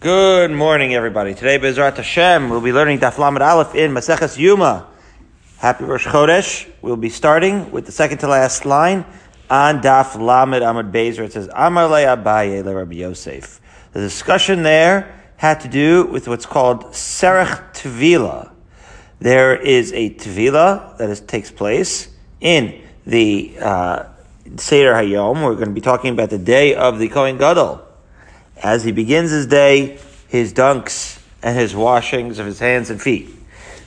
Good morning, everybody. Today, Bezrat Hashem, we'll be learning Daf Lamed Aleph in Maseches Yuma. Happy Rosh Chodesh. We'll be starting with the second to last line on Daf Lamed Amud Beis, it says, Amar le Abaye le Rabbi Yosef. The discussion there had to do with what's called Serech Tvila. There is a Tvila that is, takes place in the uh, Seder Hayom. We're going to be talking about the day of the Kohen Gadol as he begins his day, his dunks and his washings of his hands and feet.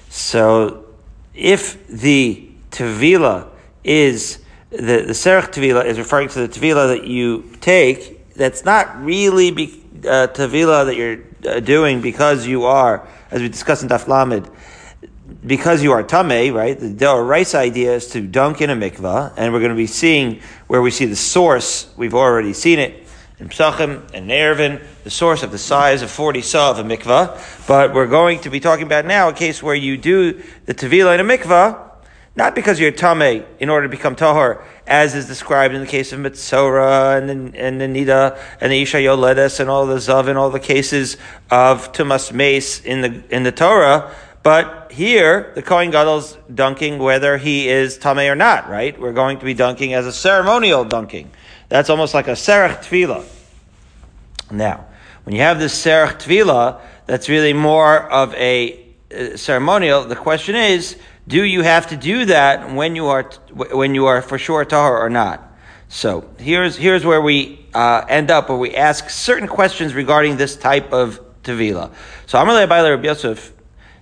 So, if the tevila is the the serach tevila is referring to the tevila that you take, that's not really be, uh, tevila that you're uh, doing because you are, as we discussed in Daf Lamed, because you are tame, right? The rice idea is to dunk in a mikvah, and we're going to be seeing where we see the source. We've already seen it in Psachim and Eruvin, the source of the size of 40 saw of a mikvah. But we're going to be talking about now a case where you do the tevila in a mikvah, not because you're tame in order to become tahor, as is described in the case of Mitzora and and the Nida and the Isha Yoledes and all the Zav and all the cases of Tumas Mace in the, in the Torah. But here, the Kohen Gadol's dunking whether he is Tameh or not, right? We're going to be dunking as a ceremonial dunking. That's almost like a Serach Tefillah. Now, when you have this Serach Tvila, that's really more of a uh, ceremonial. The question is, do you have to do that when you are when you are for sure tahor or not? So here's here's where we uh, end up, where we ask certain questions regarding this type of tevila. So Amar Rabbi Yosef.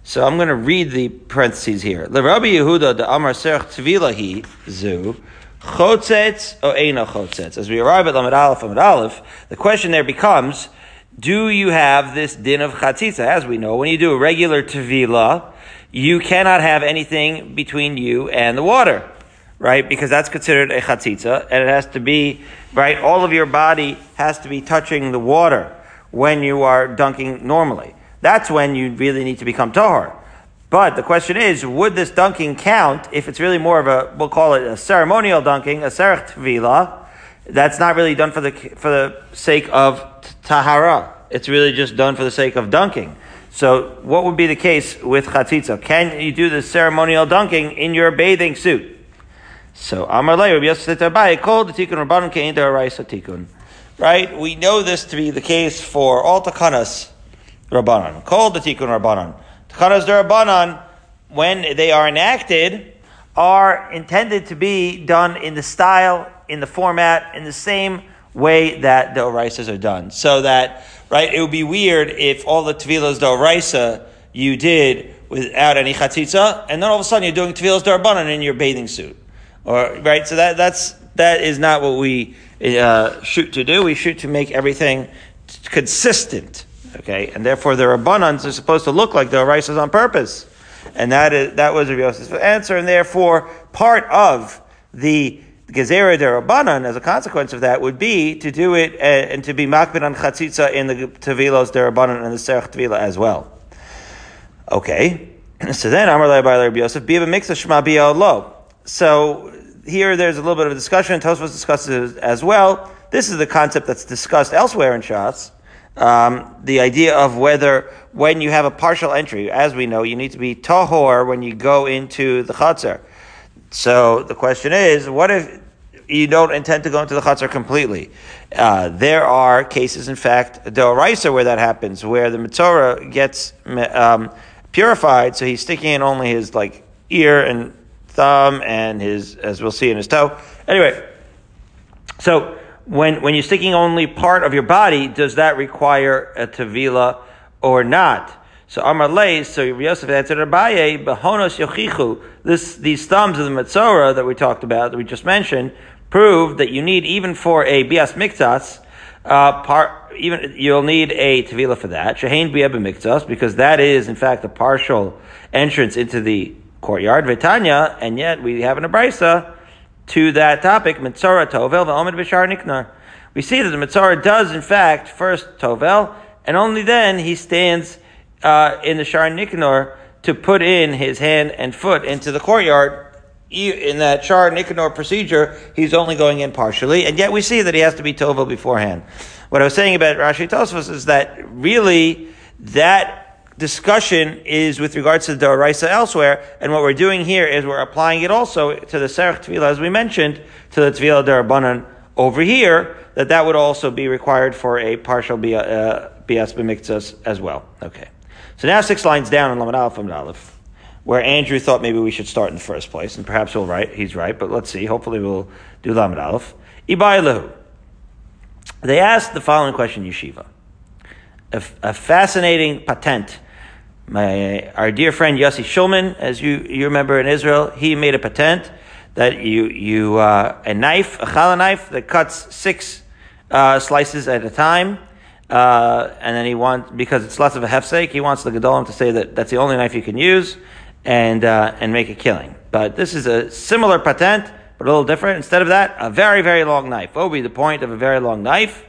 So I'm going to read the parentheses here. Rabbi Yehuda the Amar Serach Tvila he zu. Chotzetz or Eino Chotzetz? As we arrive at Lamed Aleph, Lamed Aleph, the question there becomes, do you have this din of chatzitza? As we know, when you do a regular tevila, you cannot have anything between you and the water, right? Because that's considered a chatzitza, and it has to be, right, all of your body has to be touching the water when you are dunking normally. That's when you really need to become tahor. But the question is, would this dunking count if it's really more of a, we'll call it a ceremonial dunking, a serech tvila, that's not really done for the, for the sake of tahara. It's really just done for the sake of dunking. So what would be the case with chatzitza? Can you do the ceremonial dunking in your bathing suit? So Amar Lei Rabbi Yosef the tikkun tikkun. Right? We know this to be the case for all takanas rabbanon. Called the tikkun rabbanon. Tchanas Darabanan, when they are enacted, are intended to be done in the style, in the format, in the same way that the Oraisas are done. So that, right, it would be weird if all the Tevilas the Oraisa you did without any chatzitza, and then all of a sudden you're doing Tevilas Darabanan in your bathing suit. Or, right, so that, that's, that is not what we uh, shoot to do. We shoot to make everything consistent. Okay, and therefore the Rabbanans are supposed to look like the Araisas on purpose. And that is, that was Rabbi Yosef's answer, and therefore part of the Gezerah de Rabbanan, as a consequence of that, would be to do it uh, and to be makbid on chatzitza in the Tevilos de Rabbanan and the Serach Tevila as well. Okay, so then Amar Rabbi Yosef, be a mix of Shema lo. So here there's a little bit of a discussion, Tosfos discusses it as well. This is the concept that's discussed elsewhere in Shas um, the idea of whether when you have a partial entry, as we know, you need to be tahor when you go into the chatzar. So the question is, what if you don't intend to go into the chatzar completely? Uh, there are cases, in fact, the where that happens, where the mitzvah gets um, purified, so he's sticking in only his like ear and thumb and his, as we'll see in his toe. Anyway, so when, when you're sticking only part of your body, does that require a tevila or not? So Amar Leis, so Yosef answered Abaye, Behonos Yochichu, this, these thumbs of the Metzora that we talked about, that we just mentioned, prove that you need, even for a Bias Miktas, uh, part, even, you'll need a Tevila for that. Shehain Biab Miktas, because that is, in fact, a partial entrance into the courtyard, Vitanya, and yet we have an Abraisa, to that topic, Mitzora Tovel, V'omid B'shar Niknar. We see that the Mitzora does, in fact, first Tovel, and only then he stands uh, in the Shar Niknor to put in his hand and foot into the courtyard in that Nicanor procedure, he's only going in partially, and yet we see that he has to be Tovel beforehand. What I was saying about Rashi Tosfos is that really that discussion is with regards to the Doraisa elsewhere, and what we're doing here is we're applying it also to the Serach Tvila, as we mentioned, to the Tvila Darabanan over here, that that would also be required for a partial Bias uh, B'miktzas as well. Okay. So now six lines down in Lamed Aleph Aleph where Andrew thought maybe we should start in the first place, and perhaps he'll right, he's right, but let's see. Hopefully we'll do Lamed Aleph. Ibai They asked the following question, Yeshiva. A, a fascinating patent. My, our dear friend Yossi Shulman, as you, you remember in Israel, he made a patent that you, you uh, a knife, a challah knife that cuts six uh, slices at a time, uh, and then he wants, because it's less of a hefsek, he wants the Gedolim to say that that's the only knife you can use, and, uh, and make a killing. But this is a similar patent, but a little different. Instead of that, a very, very long knife. What would be the point of a very long knife?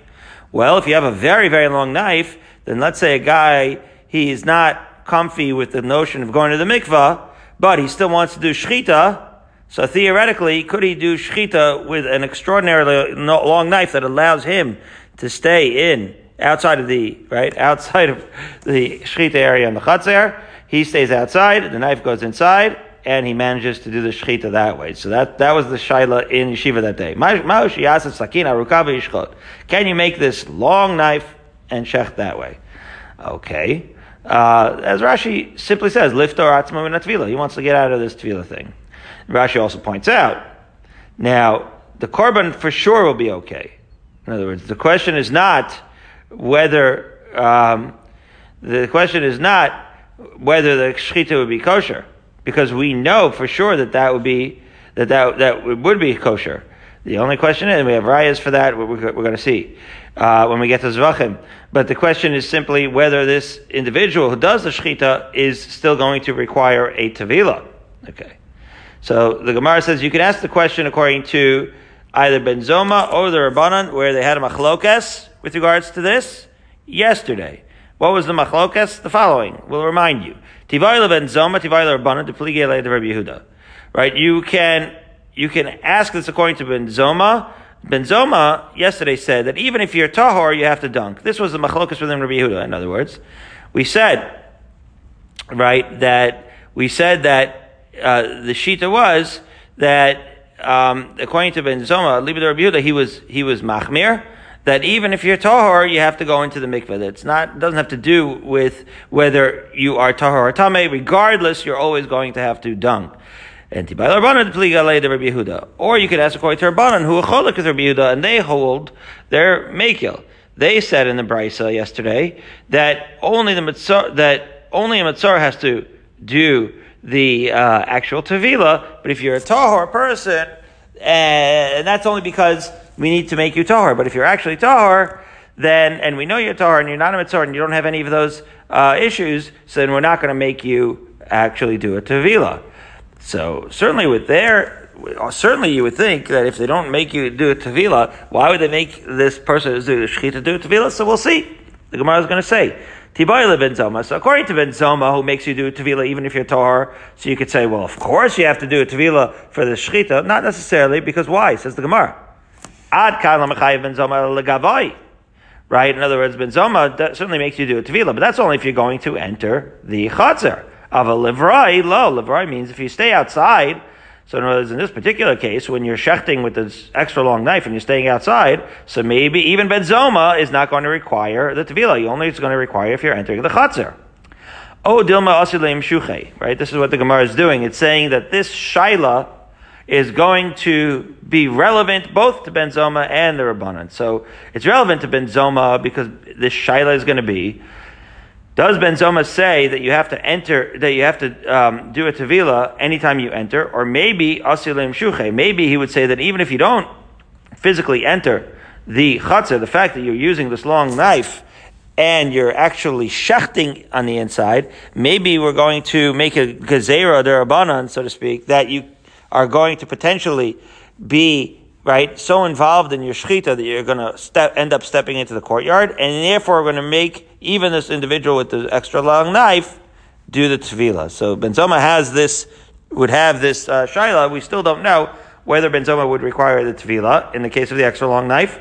Well, if you have a very, very long knife, then let's say a guy, he's not comfy with the notion of going to the mikvah, but he still wants to do shchita. So theoretically, could he do shchita with an extraordinarily long knife that allows him to stay in outside of the right outside of the shchita area in the chatzar? He stays outside, the knife goes inside, and he manages to do the shechita that way. So that, that was the shaila in yeshiva that day. Can you make this long knife and shech that way? Okay. Uh, as Rashi simply says, liftor atzma min tvila. He wants to get out of this tvila thing. Rashi also points out, now, the korban for sure will be okay. In other words, the question is not whether, um, the question is not whether the shechita would be kosher, because we know for sure that that would be that that that would be kosher. The only question is, and we have rayas for that. We're, we're going to see uh, when we get to zvachim. But the question is simply whether this individual who does the shechita is still going to require a tavila. Okay. So the Gemara says you can ask the question according to either Benzoma or the Rabbanan, where they had a machlokas with regards to this yesterday. What was the machlokas? The following. We'll remind you. Tivayla ben zoma, tivayla rabbanan, depligele de Rabbi Yehuda. Right? You can, you can ask this according to ben zoma. Ben zoma yesterday said that even if you're tahor, you have to dunk. This was the machlokas within Rabbi Yehuda, in other words. We said, right, that, we said that, uh, the shita was that, um, according to Ben Zoma, Libid Rabbi Yehuda, he was, he was machmir, that even if you're tahor, you have to go into the mikveh. It's not doesn't have to do with whether you are tahor or tame. Regardless, you're always going to have to dunk. Or you could ask according to Rabbanan, who cholik with Rabbi Yehuda, and they hold their mekil. They said in the brisa yesterday that only the mitzvah, that only a mitzvah has to do the uh, actual tevila, but if you're a tahor person, and that's only because we need to make you tahor. But if you're actually tahor, then, and we know you're tahor and you're not a mitzvah and you don't have any of those uh, issues, so then we're not going to make you actually do a tevila. So certainly with their, certainly you would think that if they don't make you do a tevila, why would they make this person who's doing the shechita do a tevila? So we'll see. The Gemara is going to say. Tibayla ben Zoma. So according to ben Zoma, who makes you do a tevila even if you're tahor, so you could say, well, of course you have to do a tevila for the shechita. Not necessarily, because why? Says the Gemara. Ad kan ben zoma legavai. Right? In other words, ben zoma certainly makes you do a tevila, but that's only if you're going to enter the chatzar. Of a livrai, lo. Livrai means if you stay outside, so in other words, in this particular case, when you're shechting with this extra long knife and you're staying outside, so maybe even ben zoma is not going to require the tevila. You only it's going to require if you're entering the chatzar. Oh, dilma asilim shuche. Right? This is what the Gemara is doing. It's saying that this shaila is going to be relevant both to Ben Zoma and the Rabbanan. So it's relevant to Ben Zoma because this Shaila is going to be, does Ben Zoma say that you have to enter, that you have to um, do a Tevila anytime you enter, or maybe Asilim Shuche, maybe he would say that even if you don't physically enter the Chatzah, the fact that you're using this long knife, and you're actually shechting on the inside, maybe we're going to make a gezerah derabanan, so to speak, that you are going to potentially be right so involved in your shechita that you're going to step, end up stepping into the courtyard, and therefore we're going to make even this individual with the extra long knife do the tefillah. So Benzoma has this would have this uh, shaila, we still don't know whether Benzoma would require the tevila in the case of the extra long knife.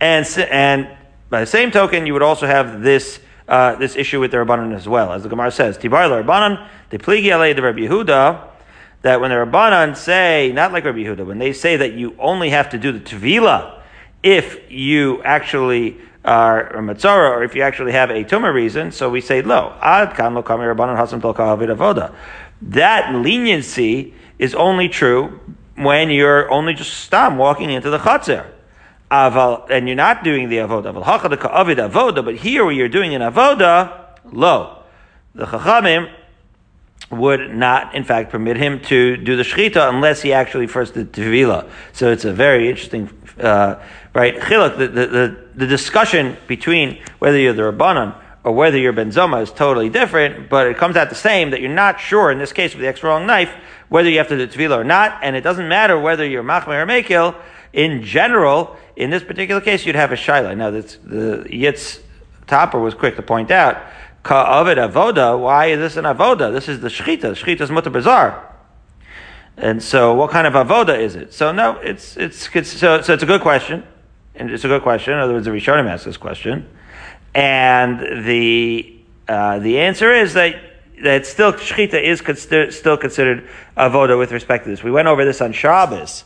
And, and by the same token, you would also have this, uh, this issue with the Rabbanan as well. As the Gemara says, Tibar Rabbanan, the pligi alei the Rabbi Yehuda, that when the Rabbanan say, not like Rabbi Yehuda, when they say that you only have to do the tevila if you actually a matzara, or if you actually have a tumor reason, so we say, lo, ad kan lo kami Rabbanan hasam avoda. That leniency is only true when you're only just stam walking into the chatzir. Aval, and you're not doing the avoda. Hachadaka avid avoda, but here where you're doing an avoda, lo. The chachamim would not, in fact, permit him to do the shechita unless he actually first did tevila. So it's a very interesting, uh, right? Chiluk, the, the, the, the, discussion between whether you're the rabbanon or whether you're benzoma is totally different, but it comes out the same that you're not sure in this case with the extra long knife whether you have to do tevila or not, and it doesn't matter whether you're machmer or mekil. In general, in this particular case, you'd have a shaila. Now, this, the Yitz Topper was quick to point out, ka'avid avoda, why is this an avoda? This is the shechita. Shechita is mutter bizarre. And so, what kind of avoda is it? So, no, it's, it's, it's, so, so it's a good question. And it's a good question. In other words, the Rishonim asked this question. And the, uh, the answer is that that still shechita is consider, still considered avoda with respect to this. We went over this on Shabbos.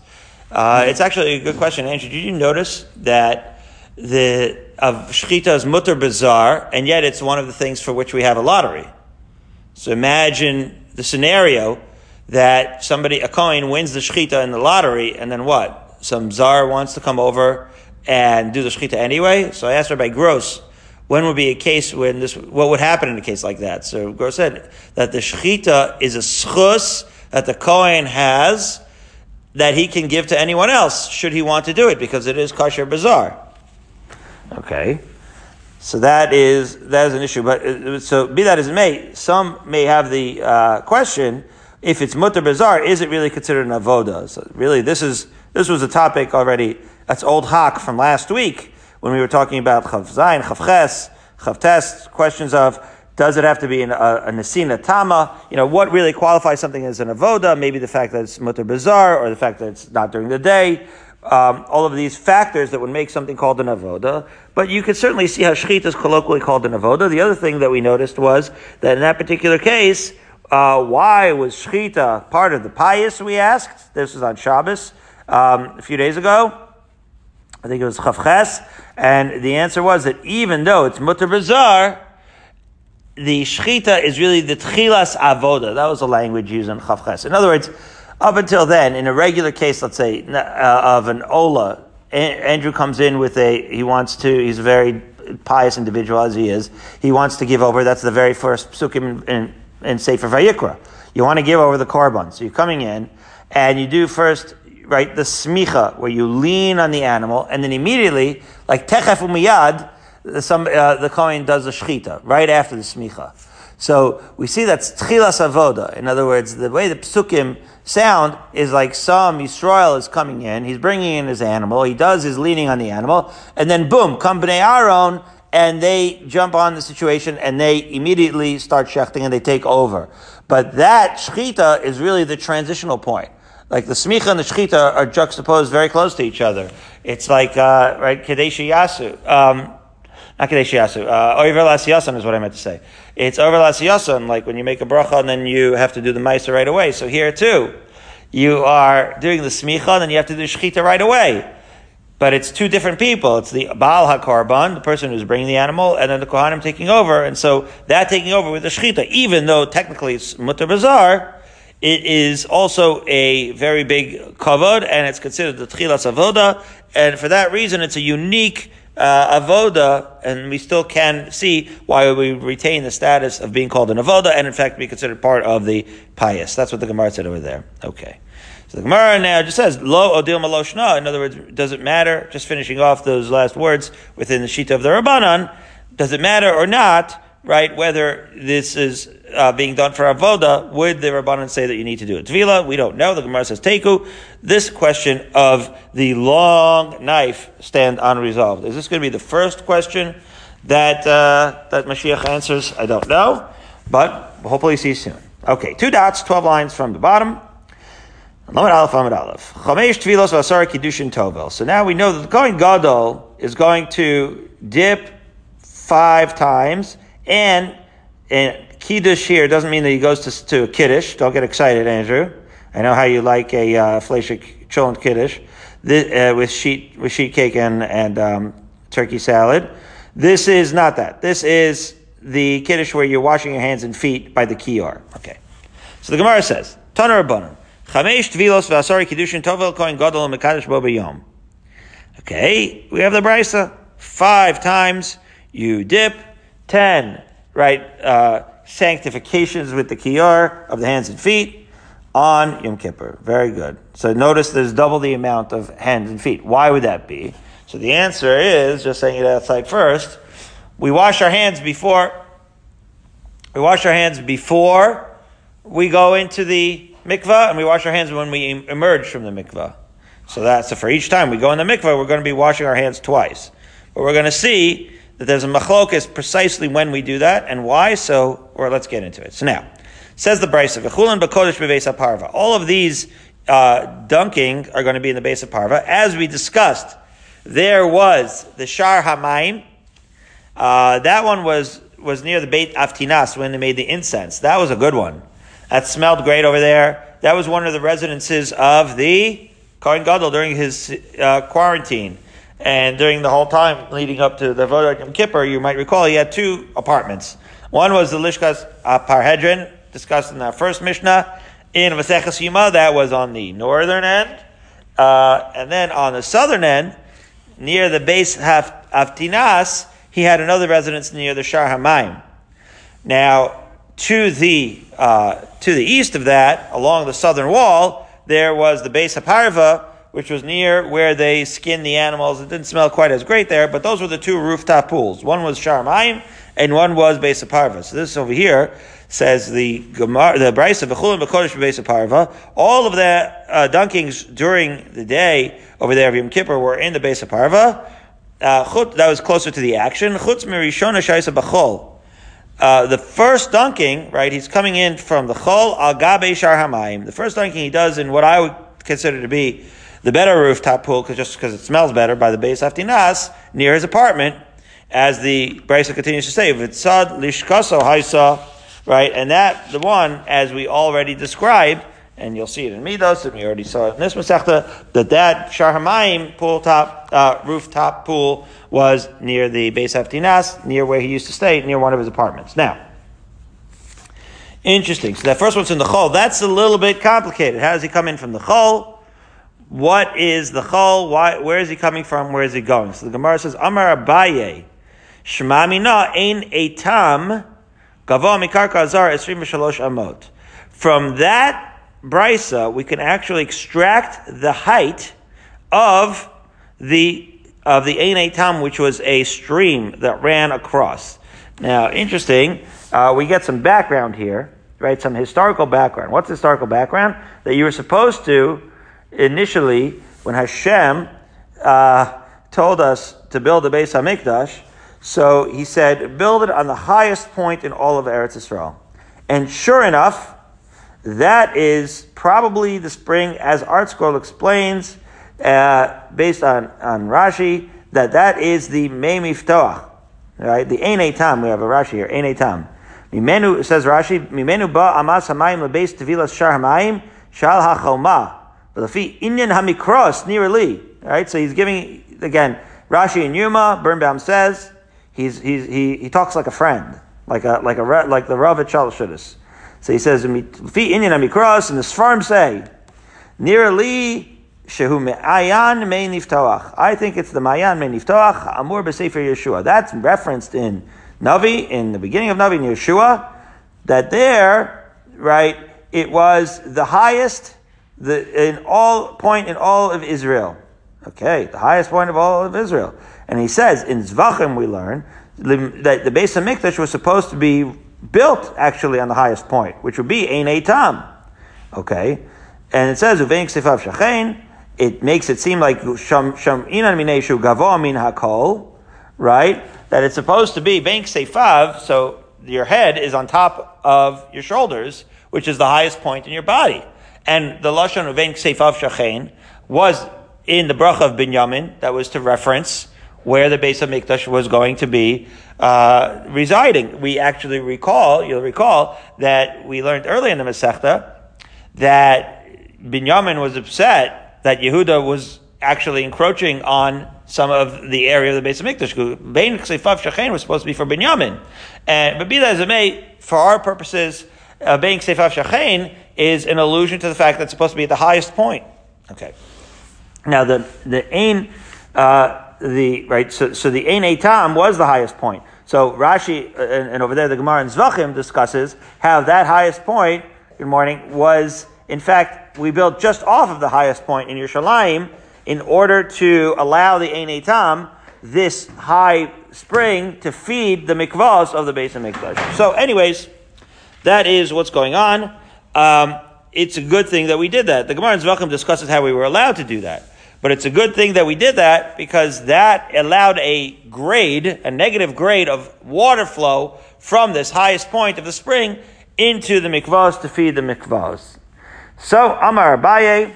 Uh, it's actually a good question, Andrew. Did you notice that the of shechita is mutter bizarre, and yet it's one of the things for which we have a lottery? So imagine the scenario that somebody a coin wins the shechita in the lottery, and then what? Some czar wants to come over and do the shechita anyway. So I asked Rabbi Gross when would be a case when this, what would happen in a case like that? So Gross said that the shechita is a schus that the Kohen has that he can give to anyone else should he want to do it because it is kosher bazaar. Okay. So that is, that is an issue. But uh, so be that as it may, some may have the uh, question, if it's mutter bazaar, is it really considered an avoda? So really, this is, this was a topic already, that's old hawk from last week when we were talking about Chav Zayin, Chav Ches, Chav Test, questions of does it have to be an, a, a Nesina Tama? You know, what really qualifies something as an Avoda? Maybe the fact that it's Mutter Bizarre or the fact that it's not during the day. Um, all of these factors that would make something called an avoda, but you could certainly see how shechita is colloquially called an avoda. The other thing that we noticed was that in that particular case, uh, why was shechita part of the pious? We asked. This was on Shabbos um, a few days ago. I think it was Chavches, and the answer was that even though it's mutter bizarre, the shchita is really the tchilas avoda. That was the language used in Chavches. In other words, up until then, in a regular case, let's say, uh, of an Ola, Andrew comes in with a, he wants to, he's a very pious individual as he is, he wants to give over, that's the very first psukim in, in, in Sefer Vayikra. You want to give over the korban. So you're coming in, and you do first right, the smicha, where you lean on the animal, and then immediately, like techef umiyad, some, uh, the Kohen does the shechita, right after the smicha. So we see that's tchilas avoda. In other words, the way the psukim sound is like some Yisrael is coming in, he's bringing in his animal, he does his leaning on the animal, and then boom, come Bnei Aaron, and they jump on the situation and they immediately start shechting and they take over. But that shechita is really the transitional point. Like the smicha and the shechita are juxtaposed very close to each other. It's like, uh, right, kadeshi yasu. Um, not kadeshi yasu. Uh, Oiver is what I meant to say. It's over lasiyasan, like when you make a bracha and then you have to do the ma'aser right away. So here too, you are doing the smicha and then you have to do shechita right away. But it's two different people. It's the Baal HaKarban, the person who's bringing the animal, and then the Kohanim taking over. And so that taking over with the Shechita, even though technically it's Mutter Bazar, it is also a very big kavod, and it's considered the tchilas avoda, and for that reason, it's a unique uh, avoda, and we still can see why we retain the status of being called an avoda, and in fact be considered part of the pious. That's what the Gemara said over there. Okay. So the Gemara now just says, lo odil maloshna. In other words, does it matter? Just finishing off those last words within the sheet of the Rabbanan, does it matter or not, right, whether this is uh, being done for avoda, would the rabbanon say that you need to do it? Tvila, we don't know. The Gemara says teku. This question of the long knife stand unresolved. Is this going to be the first question that uh, that Mashiach answers? I don't know, but hopefully see you soon. Okay, two dots, 12 lines from the bottom. So now we know that the Kohen Gadol is going to dip five times, and, and Kiddush here doesn't mean that he goes to, to a Kiddush. Don't get excited, Andrew. I know how you like a uh, Fleshik Cholent Kiddush uh, with sheet with sheet cake and, and um, turkey salad. This is not that. This is the Kiddush where you're washing your hands and feet by the Kior. Okay. So the Gemara says, Tanar Rabbanon. Chamesh tvilos v'asari kiddushin tovel kohen gadol mekadosh bo b'yom. Okay, we have the brisa. Five times you dip. Ten, right, uh, sanctifications with the kiyar of the hands and feet on Yom Kippur. Very good. So notice there's double the amount of hands and feet. Why would that be? So the answer is, just saying it outside first, we wash our hands before, we wash our hands before we go into the mikvah, and we wash our hands when we emerge from the mikvah. So that's so for each time we go in the mikvah, we're going to be washing our hands twice. But we're going to see that there's a machlokas precisely when we do that and why. So, or let's get into it. So now, says the Brisa, v'chulan b'kodesh b'beis parva. All of these uh, dunking are going to be in the base of parva, as we discussed. There was the shar hamaim. Uh, that one was was near the Beit Aftinas when they made the incense. That was a good one. That smelled great over there. That was one of the residences of the Kohen Gadol during his uh, quarantine. And during the whole time leading up to the Vodah Yom Kippur, you might recall he had two apartments. One was the Lishkas Parhedrin, discussed in our first Mishnah. In Maseches Yuma, that was on the northern end. Uh, and then on the southern end, near the base of Tinas, he had another residence near the Shar Hamayim. Now, to the uh, to the east of that, along the southern wall, there was the base of Parva, which was near where they skinned the animals. It didn't smell quite as great there, but those were the two rooftop pools. One was Sharmaim, and one was of Parva. So this over here says the Gemara, the of Bechulim Bekodesh of Parva. All of the uh, dunkings during the day over there of Yom Kippur were in the of Parva. Uh, that was closer to the action. Chutz mirishona shaisa b'chol. Uh, the first dunking, right, he's coming in from the Chol al Gabe Shar. The first dunking he does in what I would consider to be the better rooftop pool, cause just because it smells better, by the base Aftinas, near his apartment, as the Brisa continues to say, Vitzad Lishkaso Haisa, right, and that, the one, as we already described, and you'll see it in Midos, and we already saw it in this Masechta, that that Shar Hamayim pool top, uh, rooftop pool was near the base Haftinas, near where he used to stay, near one of his apartments. Now, interesting. So that first one's in the Chol. That's a little bit complicated. How does he come in from the Chol? What is the Chol? Why, where is he coming from? Where is he going? So the Gemara says, Amar Abaye, Shemamina ein etam, gavo mikarka azar esrim amot. From that brisa, we can actually extract the height of the of the Ein Tam, which was a stream that ran across. Now, interesting, uh, we get some background here, right? Some historical background. What's historical background? That you were supposed to initially, when Hashem uh, told us to build the Beis Hamikdash, so he said, build it on the highest point in all of Eretz Israel. And sure enough, that is probably the spring, as ArtScroll explains, uh, based on, on Rashi, that that is the Mei Niftoach, right? The Ein we have a Rashi here, Ein Tam. Mimenu, says Rashi, Mimenu ba amas hamayim lebeis tevilas shar hamayim shal hachoma. Lefi inyan hamikros nirali. Right? So he's giving, again, Rashi and Yuma, Birnbaum says, he's, he's, he, he talks like a friend, like a, like a, like the Rav at Shalashudis. So he says, "Fi inyan amikras," and the Sfarm say, "Near li shehu me'ayan me niftoach." I think it's the mayan me niftoach amur b'sefer Yeshua. That's referenced in Navi in the beginning of Navi in Yeshua. That there, right? It was the highest, the in all point in all of Israel. Okay, the highest point of all of Israel. And he says in Zvachim we learn that the base of Mikdash was supposed to be built actually on the highest point, which would be Ein Eitam. Okay? And it says, Uvein Ksifav Shachain, it makes it seem like Sham Inan Mineshu Gavo Min Hakol, right? That it's supposed to be Vein Ksifav, so your head is on top of your shoulders, which is the highest point in your body. And the Lashon of Ein Kseifav Shachain was in the bracha of Binyamin, that was to reference where the base of Mikdash was going to be uh, residing. We actually recall, you'll recall, that we learned early in the Masechta that Binyamin was upset that Yehuda was actually encroaching on some of the area of the base of Mikdash. Bein Kseifav Shachain was supposed to be for Binyamin. And, but be that as it may, for our purposes, uh, Bein Kseifav Shachain is an allusion to the fact that it's supposed to be at the highest point. Okay. Now the, the Ein, uh, the, right, so, so the Ein Eitam was the highest point. So Rashi, uh, and, and, over there the Gemara in Zvachim discusses how that highest point, good morning, was, in fact, we built just off of the highest point in Yerushalayim in order to allow the Ein Eitam, this high spring, to feed the mikvahs of the base of. So anyways, that is what's going on. Um, it's a good thing that we did that. The Gemara in Zvachim discusses how we were allowed to do that. But it's a good thing that we did that because that allowed a grade, a negative grade of water flow from this highest point of the spring into the mikvahs to feed the mikvahs. So, Amar Abaye,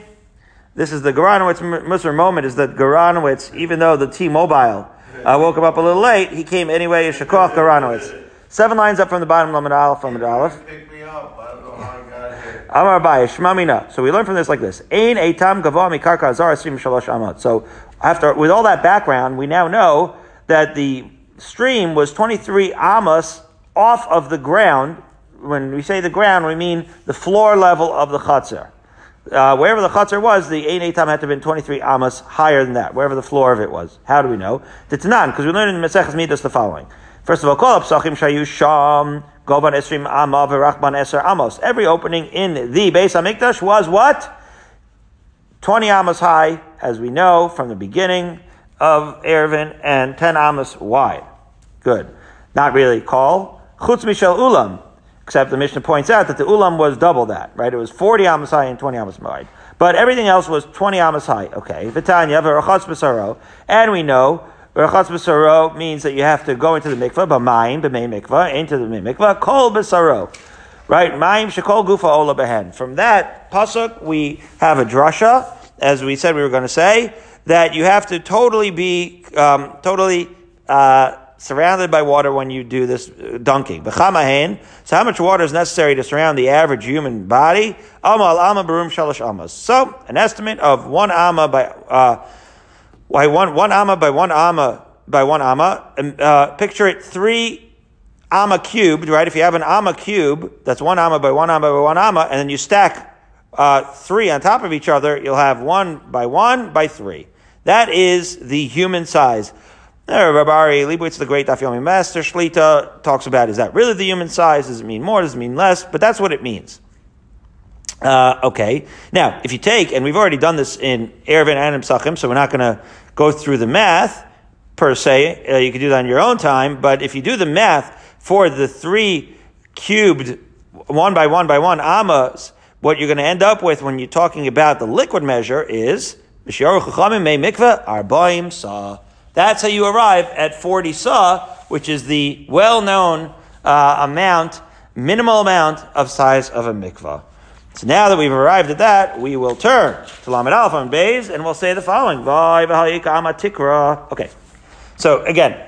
this is the Garanowitz Musar moment, is that Garanowitz, even though the T-Mobile uh, woke him up a little late, he came anyway, Shakoch Garanowitz. Seven lines up from the bottom, Lamed Aleph, Lamed Aleph. Amar Shmamina. So we learn from this like this. Ein etam shalosh. So after, with all that background, we now know that the stream was 23 amos off of the ground. When we say the ground, we mean the floor level of the chutzner. Uh, wherever the chutzner was, the ein etam had to have been 23 amos higher than that, wherever the floor of it was. How do we know? Titanan, because we learned in Maseches Midos the following. First of all, kol psachim shayu sham Goban Esrim Eser Amos. Every opening in the Beis Hamikdash was what? 20 Amos high, as we know from the beginning of Eruvin, and 10 Amos wide. Good. Not really call. Chutz Mishel Ulam. Except the Mishnah points out that the Ulam was double that, right? It was 40 Amos high and 20 Amos wide. But everything else was 20 Amos high. Okay. Vitanya V'Rachatz B'Saro. And we know Berachatz b'saro means that you have to go into the mikvah, b'mayim, b'mei mikvah, into the mikvah, kol b'saro. Right? Mayim shekol gufa ola behen. From that pasuk, we have a drasha, as we said we were going to say, that you have to totally be, um, totally, uh, surrounded by water when you do this uh, dunking. B'chamahen. So how much water is necessary to surround the average human body? Amal amma barum shalosh amas. So an estimate of one amma by, uh, why one, one amma by one amma by one amma? Uh, picture it three amma cubed, right? If you have an amma cube, that's one amma by one amma by one amma, and then you stack uh, three on top of each other, you'll have one by one by three. That is the human size. There, Rabari Leibowitz, the great Daf master, Shlita, talks about is that really the human size? Does it mean more? Does it mean less? But that's what it means. Uh, okay. Now, if you take, and we've already done this in Eruvin and Sachim, so we're not going to go through the math per se. Uh, you can do that on your own time, but if you do the math for the three cubed one by one by one amas, what you're going to end up with when you're talking about the liquid measure is that's how you arrive at 40 saw, which is the well-known uh, amount, minimal amount of size of a mikvah. So now that we've arrived at that, we will turn to Lamed Aleph on Beis and we'll say the following. Okay. So again,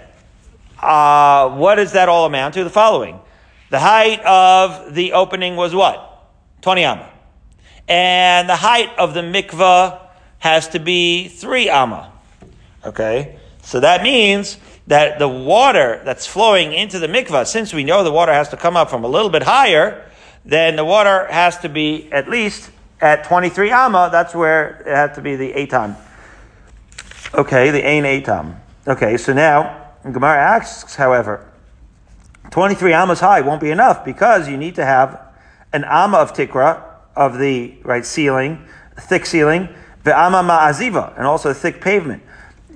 uh, what does that all amount to? The following. The height of the opening was what? 20 amma. And the height of the mikvah has to be 3 amma. Okay? So that means that the water that's flowing into the mikvah, since we know the water has to come up from a little bit higher, then the water has to be at least at 23 amma. That's where it had to be the etam. Okay, the ain etam. Okay, so now Gemara asks, however, 23 ammas high won't be enough because you need to have an amma of tikra of the right ceiling, thick ceiling, the amma ma'aziva, and also a thick pavement.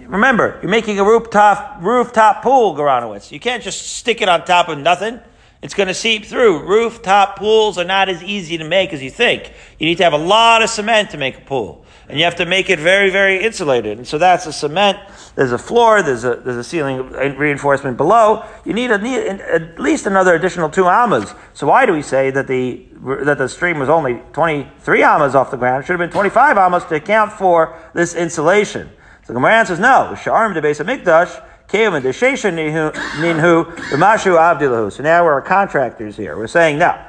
Remember, you're making a rooftop rooftop pool, Garanowitz. You can't just stick it on top of nothing. It's going to seep through. Rooftop pools are not as easy to make as you think. You need to have a lot of cement to make a pool. And you have to make it very, very insulated. And so that's a cement. There's a floor. There's a, there's a ceiling reinforcement below. You need, a, need at least another additional two amas. So why do we say that the, that the stream was only 23 amas off the ground? It should have been 25 amas to account for this insulation. So the Gemara answers no. Sharm de of mikdash Kevin the ninhu mashu abdilahu. So now we're contractors here. We're saying no,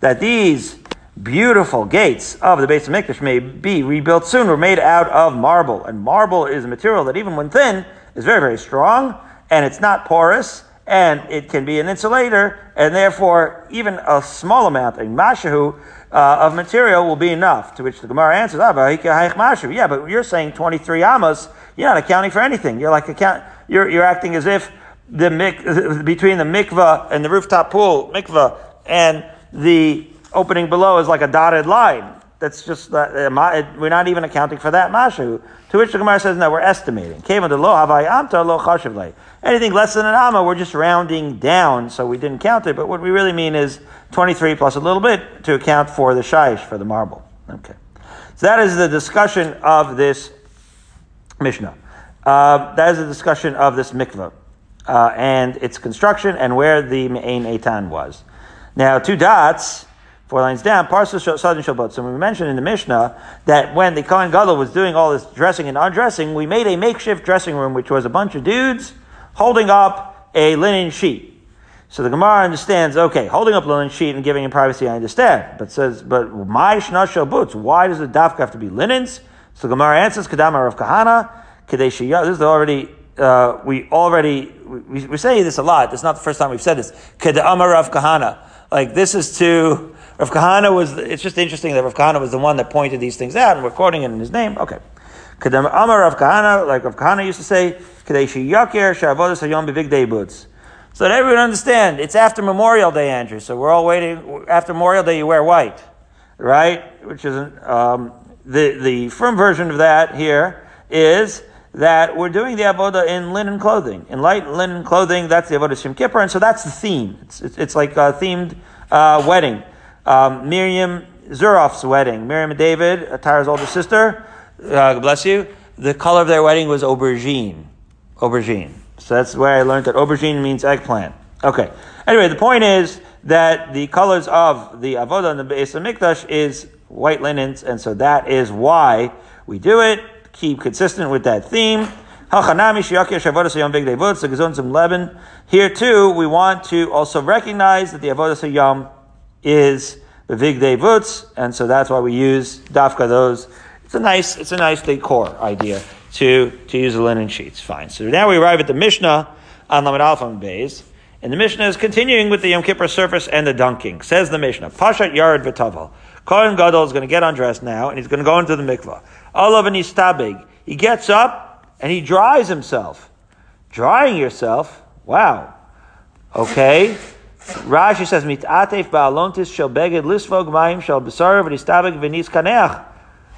that these beautiful gates of the base of Mikdash may be rebuilt soon. Were made out of marble, and marble is a material that even when thin is very very strong, and it's not porous, and it can be an insulator, and therefore even a small amount, a mashahu, uh, of material will be enough. To which the Gemara answers, ah, yeah, but you're saying 23 amas, you're not accounting for anything. You're like account, you're, you're acting as if the mik, between the mikvah and the rooftop pool, mikvah, and the opening below is like a dotted line. That's just, uh, we're not even accounting for that mashu. To which the Gemara says, no, we're estimating. Anything less than an amma, we're just rounding down, so we didn't count it. But what we really mean is 23 plus a little bit to account for the shaish, for the marble. Okay. So that is the discussion of this Mishnah. Uh, that is the discussion of this mikveh uh, and its construction and where the Me'ain Eitam was. Now, two dots, four lines down, Parsa Southern Shabbat. So we mentioned in the Mishnah that when the Kohen Gadol was doing all this dressing and undressing, we made a makeshift dressing room, which was a bunch of dudes holding up a linen sheet. So the Gemara understands, okay, holding up a linen sheet and giving him privacy, I understand. But says, but my shnashel boots, why does the dafka have to be linens? So the Gemara answers, Kadama of Kahana, Kadesh This is already, uh, we already, we, we say this a lot. It's not the first time we've said this. Kadama Rav Kahana. Like this is to, Rav Kahana was, it's just interesting that Rav Kahana was the one that pointed these things out and we're quoting it in his name. Okay. Kadama Amar Rav Kahana, like Rav Kahana used to say, Kadesh Yakir Shavodas Hayom Big Day So that everyone understand, it's after Memorial Day, Andrew. So we're all waiting. After Memorial Day, you wear white, right? Which is um, the the firm version of that here is that we're doing the avoda in linen clothing, in light linen clothing. That's the avodah Shem Kippur, and so that's the theme. It's, it's, it's like a themed uh, wedding. Um, Miriam Zurof's wedding. Miriam and David, Tara's older sister. Uh, bless you. The color of their wedding was aubergine. Aubergine. So that's where I learned that aubergine means eggplant. Okay. Anyway, the point is that the colors of the avodah and the Beis Hamikdash is white linens, and so that is why we do it keep consistent with that theme. Here too, we want to also recognize that the Avodah Hayom is the Vig Vutz, and so that's why we use Dafka those. It's a nice, it's a nice decor idea to, to use the linen sheets. Fine. So now we arrive at the Mishnah on Lamed and Beis. And the Mishnah is continuing with the Yom Kippur surface and the dunking. Says the Mishnah, Pashat Yard V'Taval. Kohen Gadol is going to get undressed now, and he's going to go into the mikvah. Olav and Istabig. He gets up and he dries himself. Drying yourself? Wow. Okay. Rashi says, Mit'atef ba'alontis shel beged lisvog mayim shel b'sarav v'nistabig v'nis kaneach.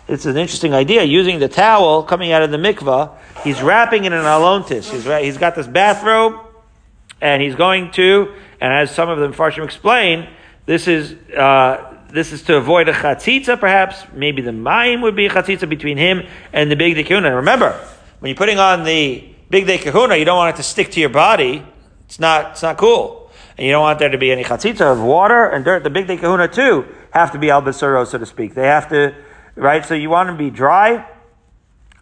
It's an interesting idea. Using the towel coming out of the mikvah, he's wrapping it in an alontis. He's, he's got this bathrobe, and he's going to, and as some of the Farshim explain, this is uh, this is to avoid a chatzitza, perhaps. Maybe the mayim would be a chatzitza between him and the big kahuna. Remember, when you're putting on the big day kahuna, you don't want it to stick to your body. It's not, it's not cool. And you don't want there to be any chatzitza of water and dirt. The big day kahuna too have to be al so to speak. They have to, right? So you want to be dry.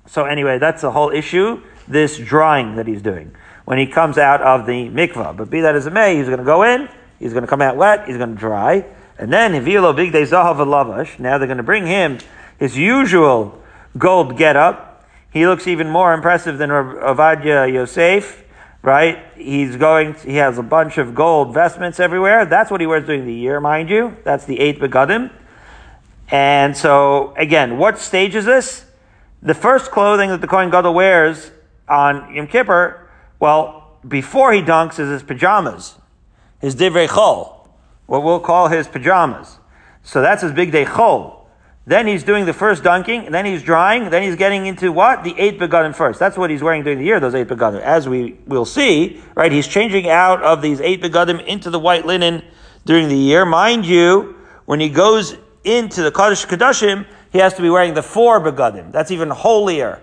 So anyway, that's the whole issue. This drying that he's doing when he comes out of the mikvah. But be that as it may, he's going to go in. He's going to come out wet. He's going to dry. And then Hivilo Big Day Zahav Lavash. Now they're going to bring him his usual gold getup. He looks even more impressive than Ovadia Yosef, right? He's going, he has a bunch of gold vestments everywhere. That's what he wears during the year, mind you. That's the eighth begadim. And so, again, what stage is this? The first clothing that the Kohen Gadol wears on Yom Kippur, well, before he dunks is his pajamas, his divrei chol what we'll call his pajamas. So that's his big day chol. Then he's doing the first dunking, then he's drying, then he's getting into what? The eight begadim first. That's what he's wearing during the year, those eight begadim. As we will see, right, he's changing out of these eight begadim into the white linen during the year. Mind you, when he goes into the Kaddish Kadashim, he has to be wearing the four begadim. That's even holier,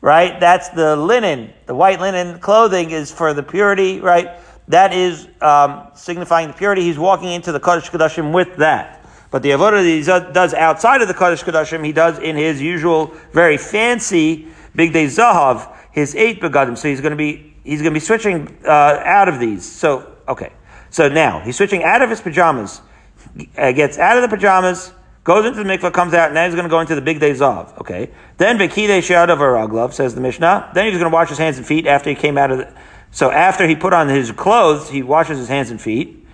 right? That's the linen. The white linen clothing is for the purity, right? That is um, signifying the purity. He's walking into the Kaddish Kadashim with that. But the avodah that he does outside of the Kaddish Kadashim, he does in his usual, very fancy Big Day Zahav, his eight begadim. So he's going to be he's going to be switching uh, out of these. So okay, so now he's switching out of his pajamas, uh, gets out of the pajamas, goes into the mikvah, comes out, and now he's going to go into the Big Day Zahav. Okay, then Bekide Shadav Araglov says the Mishnah. Then he's going to wash his hands and feet after he came out of the. So after he put on his clothes, he washes his hands and feet.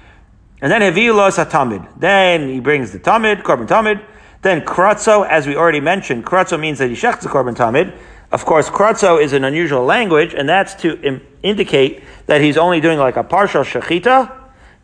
And then Hevilos Hatamid. Then he brings the Tamid, Korban Tamid. Then Kratzo, as we already mentioned, Kratzo means that he shechts the Korban Tamid. Of course, Kratzo is an unusual language, and that's to Im- indicate that he's only doing like a partial Shechita,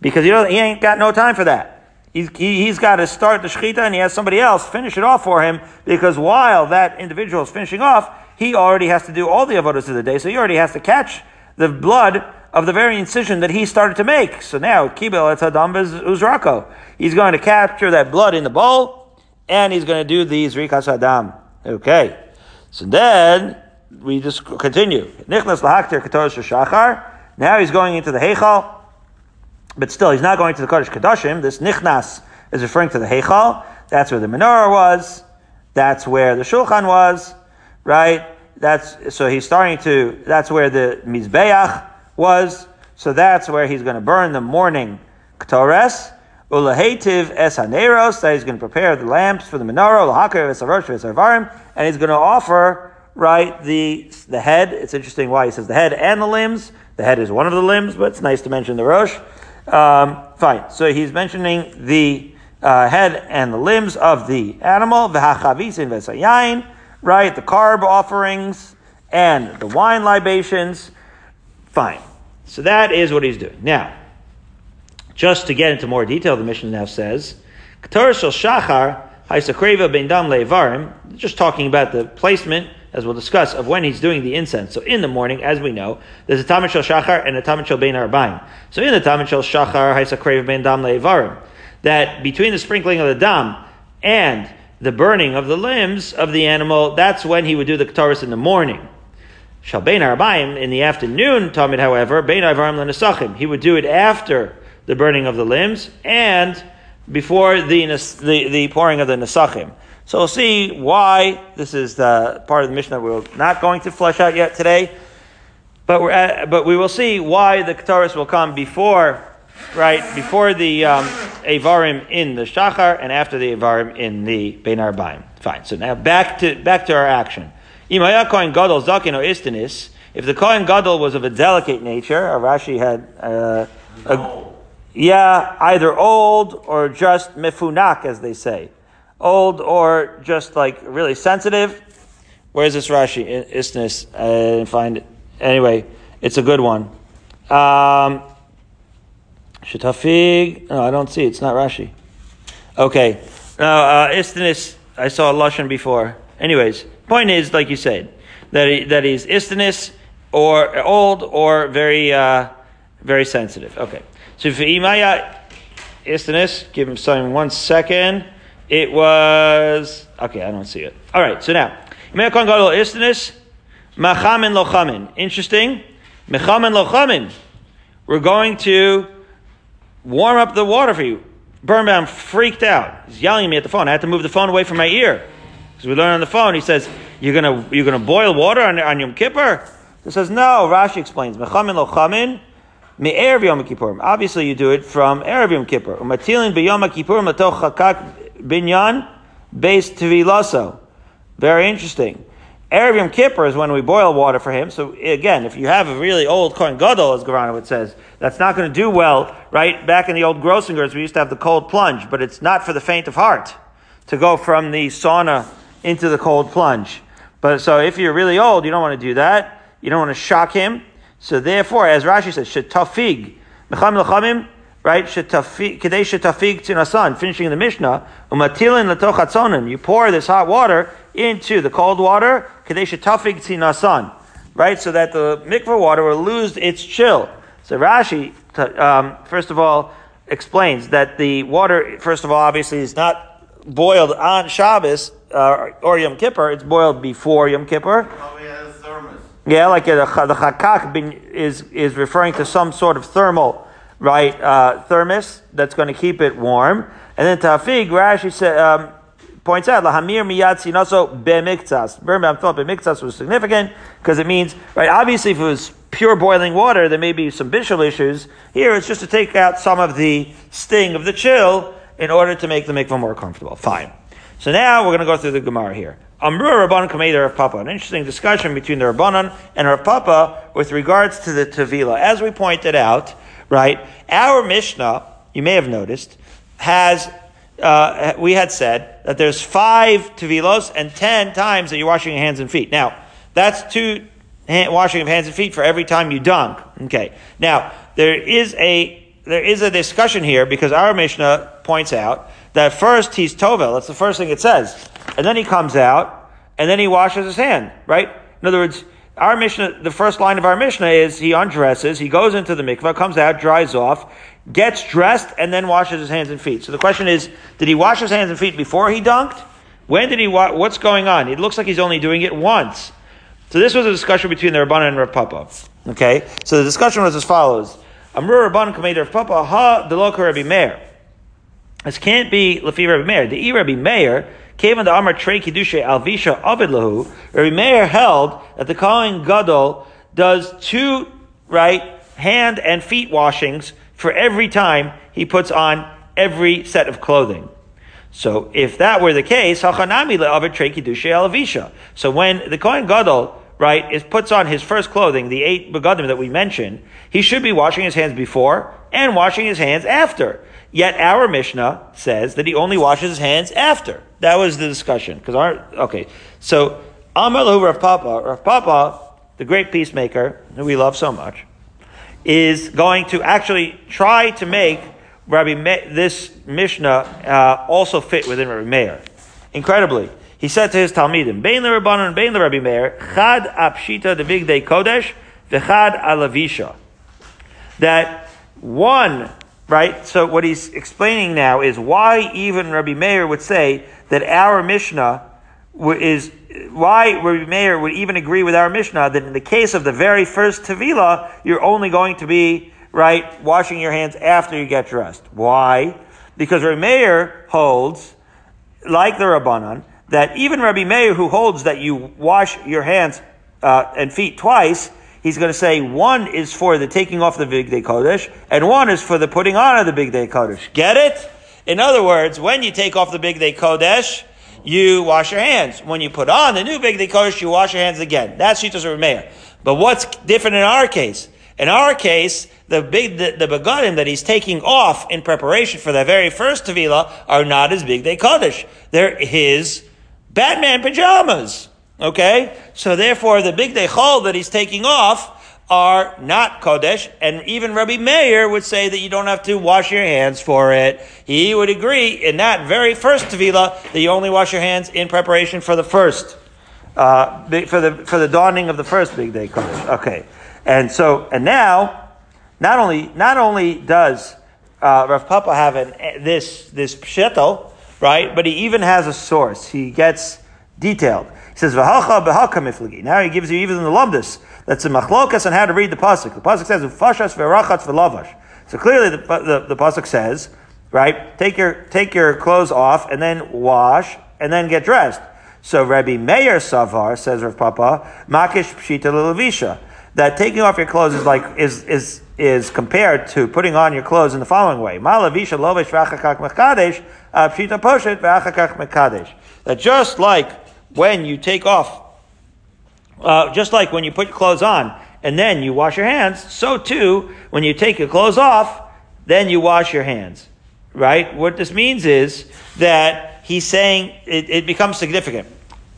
because he, he ain't got no time for that. He's, he, has got to start the Shechita, and he has somebody else finish it off for him, because while that individual is finishing off, he already has to do all the avodas of the day, so he already has to catch the blood of the very incision that he started to make. So now, kibel etadam uzrako. He's going to capture that blood in the bowl, and he's going to do the zrikas adam. Okay. So then, we just continue. Nichnas lahaktir katosh shachar. Now he's going into the heichal, but still, he's not going to the Kodesh Kadoshim. This nichnas is referring to the heichal. That's where the menorah was. That's where the shulchan was, right? That's so he's starting to. That's where the mizbeach was. So that's where he's going to burn the morning ktores. Ulahativ es haneros, that he's going to prepare the lamps for the menorah, lahakar esarosh esarvarim, and he's going to offer, right, the, the head. It's interesting why he says the head and the limbs. The head is one of the limbs, but it's nice to mention the rosh. Um, fine. So he's mentioning the uh, head and the limbs of the animal, v'hachavisin v'sayayin, right, the carb offerings and the wine libations. Fine. So that is what he's doing. Now, just to get into more detail, the Mishnah now says, shel shachar ben dam just talking about the placement, as we'll discuss, of when he's doing the incense. So in the morning, as we know, there's a tamid shel shachar and a tamid shel ben arbaim. So in the tamid shel shachar haisakreva ben dam levarim, that between the sprinkling of the dam and the burning of the limbs of the animal, that's when he would do the kataris in the morning. Shal bein arbaim in the afternoon, Talmud, however, bein avarim lenesachim. He would do it after the burning of the limbs and before the, the, the pouring of the nesachim. So we'll see why this is the part of the Mishnah that we're not going to flesh out yet today. But, we're at, but we will see why the Kataris will come before, right, before the um, Avarim in the Shachar and after the Avarim in the Bein Arbaim. Fine. So now back to, back to our action. If the Kohen Gadol was of a delicate nature, Rashi had, uh, a, yeah, either old or just mefunak, as they say. Old or just like really sensitive. Where's this Rashi? Istnis. I didn't find it. Anyway, it's a good one. Um, Shetafig. No, I don't see it. It's not Rashi. Okay. Now, uh, Istnis, I saw Lashon before. Anyways, Point is, like you said, that he, that he's istinus or old or very uh, very sensitive. Okay, so for imaya istinus, give him some one second. It was okay. I don't see it. All right. So now imaya kon gadol istinus machamin lochamin. Interesting. Mechamin lochamin. We're going to warm up the water for you. Birnbaum freaked out. He's yelling at me at the phone. I had to move the phone away from my ear. Because we learn on the phone, he says, you're gonna, you're gonna boil water on, on Yom Kippur? He says, no, Rashi explains, Mechamin lo chamin, me'erev Kippur. Obviously you do it from Erev Yom Kippur. Umatilin b'Yom Kippur matoch binyan based tvilaso. Very interesting. Erev Yom Kippur is when we boil water for him. So again, if you have a really old Kohen Gadol, as Garanowitz says, that's not going to do well, right? Back in the old Grossingers, we used to have the cold plunge, but it's not for the faint of heart to go from the sauna into the cold plunge. But so if you're really old, you don't want to do that. You don't want to shock him. So therefore, as Rashi says, shetafig, mecham right? Kadei shetafig tinasan, finishing the Mishnah, umatilin hatzonim. You pour this hot water into the cold water, kadei shetafig tinasan, right? So that the mikvah water will lose its chill. So Rashi, um, first of all, explains that the water, first of all, obviously is not boiled on Shabbos uh, or Yom Kippur. It's boiled before Yom Kippur. Yeah, like the, the chakak is, is referring to some sort of thermal, right, uh, thermos that's going to keep it warm. And then tafig, Rashi said, um, points out, lahamir miyad sinaso bemiktas. Birnbaum thought bemiktas was significant because it means, right, obviously if it was pure boiling water, there may be some bishul issues. Here it's just to take out some of the sting of the chill in order to make the mikvah more comfortable. Fine. So now we're going to go through the Gemara here. Amru Rabban Kameda of Papa. An interesting discussion between the Rabbanan and Rav Papa with regards to the Tevila. As we pointed out, right, our Mishnah, you may have noticed, has, uh, we had said that there's five Tevilos and ten times that you're washing your hands and feet. Now, that's two hand, washing of hands and feet for every time you dunk. Okay. Now, there is a, there is a discussion here because our Mishnah points out that first he's Tovel. That's the first thing it says and then he comes out, and then he washes his hand, right? In other words, our Mishnah, the first line of our Mishnah is he undresses, he goes into the mikvah, comes out, dries off, gets dressed, and then washes his hands and feet. So the question is, did he wash his hands and feet before he dunked? When did he wa- what's going on? It looks like he's only doing it once. So this was a discussion between the Rabbanan and Rav Papa. Okay? So the discussion was as follows. Amrur Rabbanan kamed Rav Papa, ha deloka Rabbi Meir. This can't be Lafi Rabbi Meir. The E Rabbi Meir, Came the Amar Trey Kiddushay Alvisha Avid Lahu, Rabbi Meir held that the Kohen Gadol does two, right, hand and feet washings for every time he puts on every set of clothing. So if that were the case, Hachanami le'avid Trey Kiddushay Alvisha. So when the Kohen Gadol right, is puts on his first clothing, the eight begadim that we mentioned, he should be washing his hands before and washing his hands after. Yet our Mishnah says that he only washes his hands after. That was the discussion. Because our okay, so Amalu Rav Papa, Rav Papa, the great peacemaker who we love so much, is going to actually try to make Rabbi Me- this Mishnah uh, also fit within Rabbi Meir. Incredibly, he said to his Talmidim, Bein the Rabbanon, Bein the Rabbi Meir, Chad Apshita the Big Day Kodesh, V'chad Alavisha. That one right? So what he's explaining now is why even Rabbi Meir would say that our Mishnah is why Rabbi Meir would even agree with our Mishnah that in the case of the very first Tevila, you're only going to be right washing your hands after you get dressed. Why? Because Rabbi Meir holds, like the Rabbanan, that even Rabbi Meir who holds that you wash your hands uh, and feet twice he's going to say one is for the taking off the big day kodesh, and one is for the putting on of the big day kodesh. Get it? In other words, when you take off the big day kodesh, you wash your hands. When you put on the new big day kodesh, you wash your hands again. That's Shitas Rameir. But what's different in our case? In our case, the big the, the begadim that he's taking off in preparation for the very first tevila are not his big day kodesh. They're his Batman pajamas. Okay? So therefore, the big dechol that he's taking off are not Kodesh, and even Rabbi Meir would say that you don't have to wash your hands for it. He would agree in that very first Tevila that you only wash your hands in preparation for the first, uh, for the, for the dawning of the first big day Kodesh. Okay. And so, and now, not only, not only does, uh, Rav Papa have an, this, this pshetel, right, but he even has a source. He gets detailed. Says, V'hacha b'haka miflagi. Now he gives you even the lumdus. That's a machlokas on how to read the pasuk. The pasuk says, Ufashas v'rachatz v'lavash. So clearly the, the, the pasuk says, right, take your, take your clothes off and then wash and then get dressed. So Rabbi Meir Savar says Rav Papa, Makish Pshita Lelavisha. That taking off your clothes is like, is, is, is compared to putting on your clothes in the following way. Malavisha lovish v'achakak mekadesh, pshita poshet v'achakak mekadesh. That just like when you take off, uh, just like when you put your clothes on and then you wash your hands, so too, when you take your clothes off, then you wash your hands. Right? What this means is that he's saying it, it becomes significant.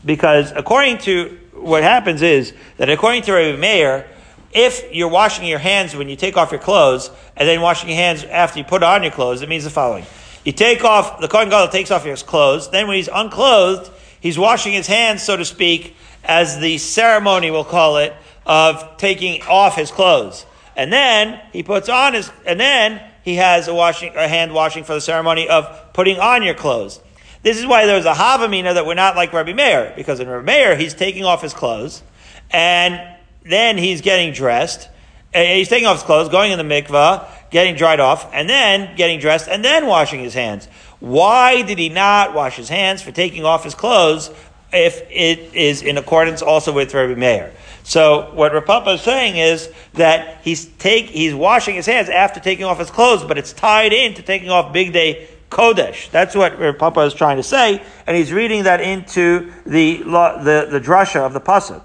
Because according to what happens is that according to Rabbi Meir, If you're washing your hands when you take off your clothes, and then washing your hands after you put on your clothes, it means the following. You take off, the Kohen Gadol takes off his clothes, then when he's unclothed, he's washing his hands, so to speak, as the ceremony, we'll call it, of taking off his clothes. And then he puts on his, and then he has a washing, a hand washing for the ceremony of putting on your clothes. This is why there's a Havamina that we're not like Rabbi Meir, because in Rabbi Meir, he's taking off his clothes, and then he's getting dressed, uh, he's taking off his clothes, going in the mikvah, getting dried off, and then getting dressed, and then washing his hands. Why did he not wash his hands for taking off his clothes if it is in accordance also with Rabbi Meir? So what Rav Papa is saying is that he's take he's washing his hands after taking off his clothes, but it's tied into taking off big day Kodesh. That's what Papa is trying to say, and he's reading that into the the, the drasha of the pasuk.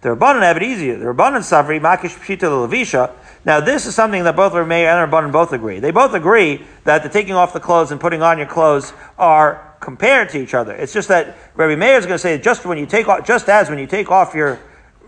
The Rabbanan have it easier. The Rabbanan Savri Makish Pshita Levisha. Now, this is something that both Rameir and Rabbanan both agree. They both agree that the taking off the clothes and putting on your clothes are compared to each other. It's just that Rabbi Meir is going to say just when you take off, just as when you take off your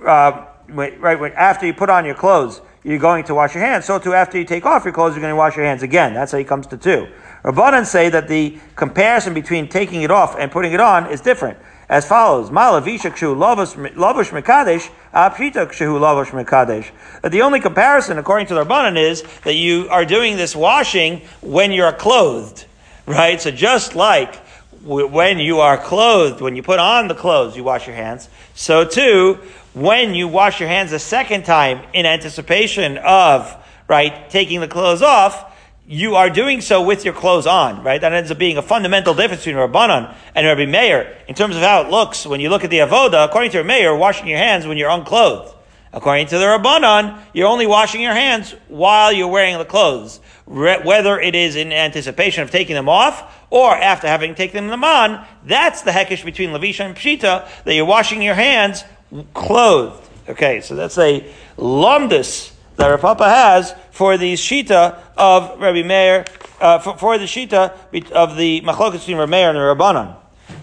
uh, right when, after you put on your clothes, you're going to wash your hands. So too, after you take off your clothes, you're going to wash your hands again. That's how he comes to two. Rabbanan say that the comparison between taking it off and putting it on is different. As follows: Malavisha kshu lavush mekadesh, apshita kshu lavush mekadesh. That the only comparison, according to the Rabbanan, is that you are doing this washing when you're clothed, right? So just like when you are clothed, when you put on the clothes, you wash your hands. So too, when you wash your hands a second time in anticipation of, right, taking the clothes off, you are doing so with your clothes on, right? That ends up being a fundamental difference between Rabbanon and Rabbi Meir in terms of how it looks when you look at the avoda. According to Rabbi Meir, washing your hands when you're unclothed. According to the Rabbanon, you're only washing your hands while you're wearing the clothes, whether it is in anticipation of taking them off or after having taken them on. That's the heckish between Levisha and Pshita that you're washing your hands clothed. Okay, so that's a lumdus that Rav Papa has for the shita of Rabbi Meir, uh, for, for, the shita of the machlokas between Rabbi Meir and the Rabbanon.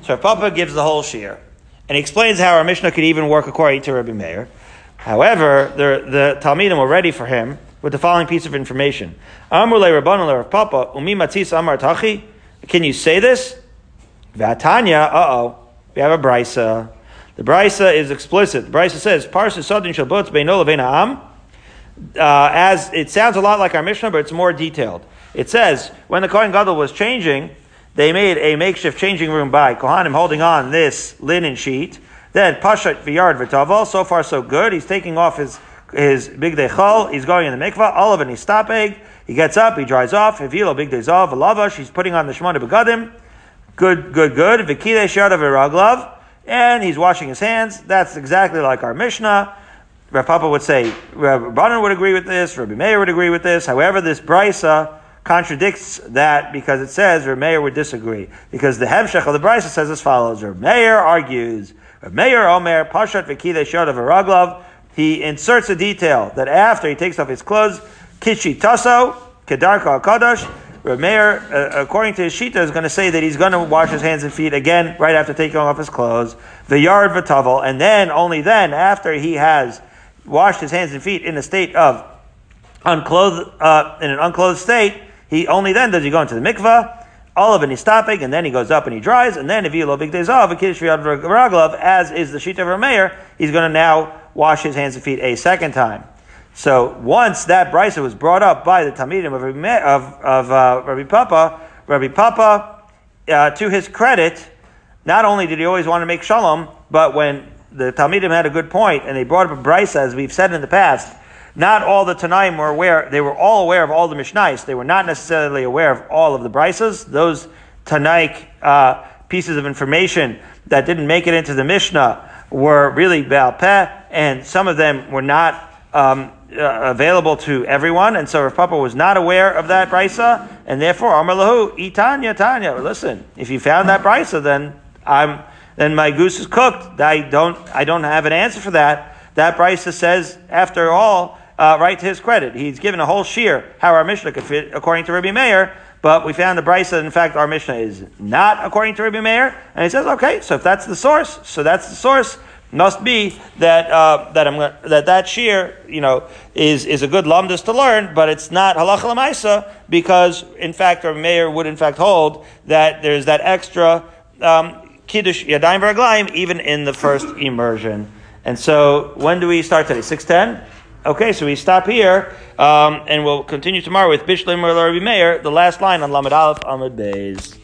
So Rav Papa gives the whole shir, and he explains how our Mishnah could even work according to Rabbi Meir. However, the, the Talmidim were ready for him with the following piece of information. Amrule Rabbanon Rav Papa, umi matzis amar tachi. Can you say this? Vatanya, uh-oh, we have a brisa. The brisa is explicit. The brisa says, Parsa Sodin Shabbat Beino Am. Uh, as it sounds a lot like our Mishnah, but it's more detailed. It says, when the Kohen Gadol was changing, they made a makeshift changing room by Kohanim holding on this linen sheet. Then Pashat V'yard V'taval, so far so good. He's taking off his, his big dechol, he's going in the mikvah, olive and egg. He gets up, he dries off, Hivilo big dezav, lavash, he's putting on the Shemona Begadim. Good, good, good. Vikide Shada Viraglav and he's washing his hands. That's exactly like our Mishnah. Rav Papa would say, Rabbanan would agree with this, Rabbi Meir would agree with this. However, this brisa contradicts that because it says Rabbi Meir would disagree. Because the Hemshech of the brisa says as follows: Rabbi Meir argues, Rabbi Meir Omer Pashat V'Kidei Shod of Araglav. He inserts a detail that after he takes off his clothes, Kichi Taso Kedarka Kadosh Meir, uh, according to his shita, is going to say that he's going to wash his hands and feet again right after taking off his clothes, the yard v'tavel, and then only then, after he has washed his hands and feet in a state of unclothed, uh, in an unclothed state, he only then does he go into the mikvah, all of it he's stopping, and then he goes up and he dries, and then if lo big days off, as is the shita of Meir, he's going to now wash his hands and feet a second time. So once that brisa was brought up by the Talmidim of, of, of uh, Rabbi Papa, Rabbi Papa, uh, to his credit, not only did he always want to make shalom, but when the Talmidim had a good point and they brought up a brisa, as we've said in the past, not all the Tanaim were aware, they were all aware of all the Mishnais. They were not necessarily aware of all of the brisas. Those Tanaik uh, pieces of information that didn't make it into the Mishnah were really Baal Peh, and some of them were not um, uh, available to everyone, and so Rav Papa was not aware of that brisa, and therefore Amar Lahu, Itanya Tanya. Listen, if you found that brisa, then I'm then my goose is cooked. I don't I don't have an answer for that. That brisa says, after all, uh, right to his credit, he's given a whole shear how our Mishnah could fit according to Rabbi Meir. But we found the brisa. In fact, our Mishnah is not according to Rabbi Meir, and he says, okay, so if that's the source, so that's the source must be that uh, that I'm that that shear, you know, is is a good lumdus to learn, but it's not halacha lemaisa because, in fact, Rameir would in fact hold that there's that extra um, kiddush yadayim v'raglayim even in the first immersion. And so, when do we start today? Six ten. Okay, so we stop here, um, and we'll continue tomorrow with Bishlim Rabbi Meir, the last line on Lamed Aleph Amud Beis.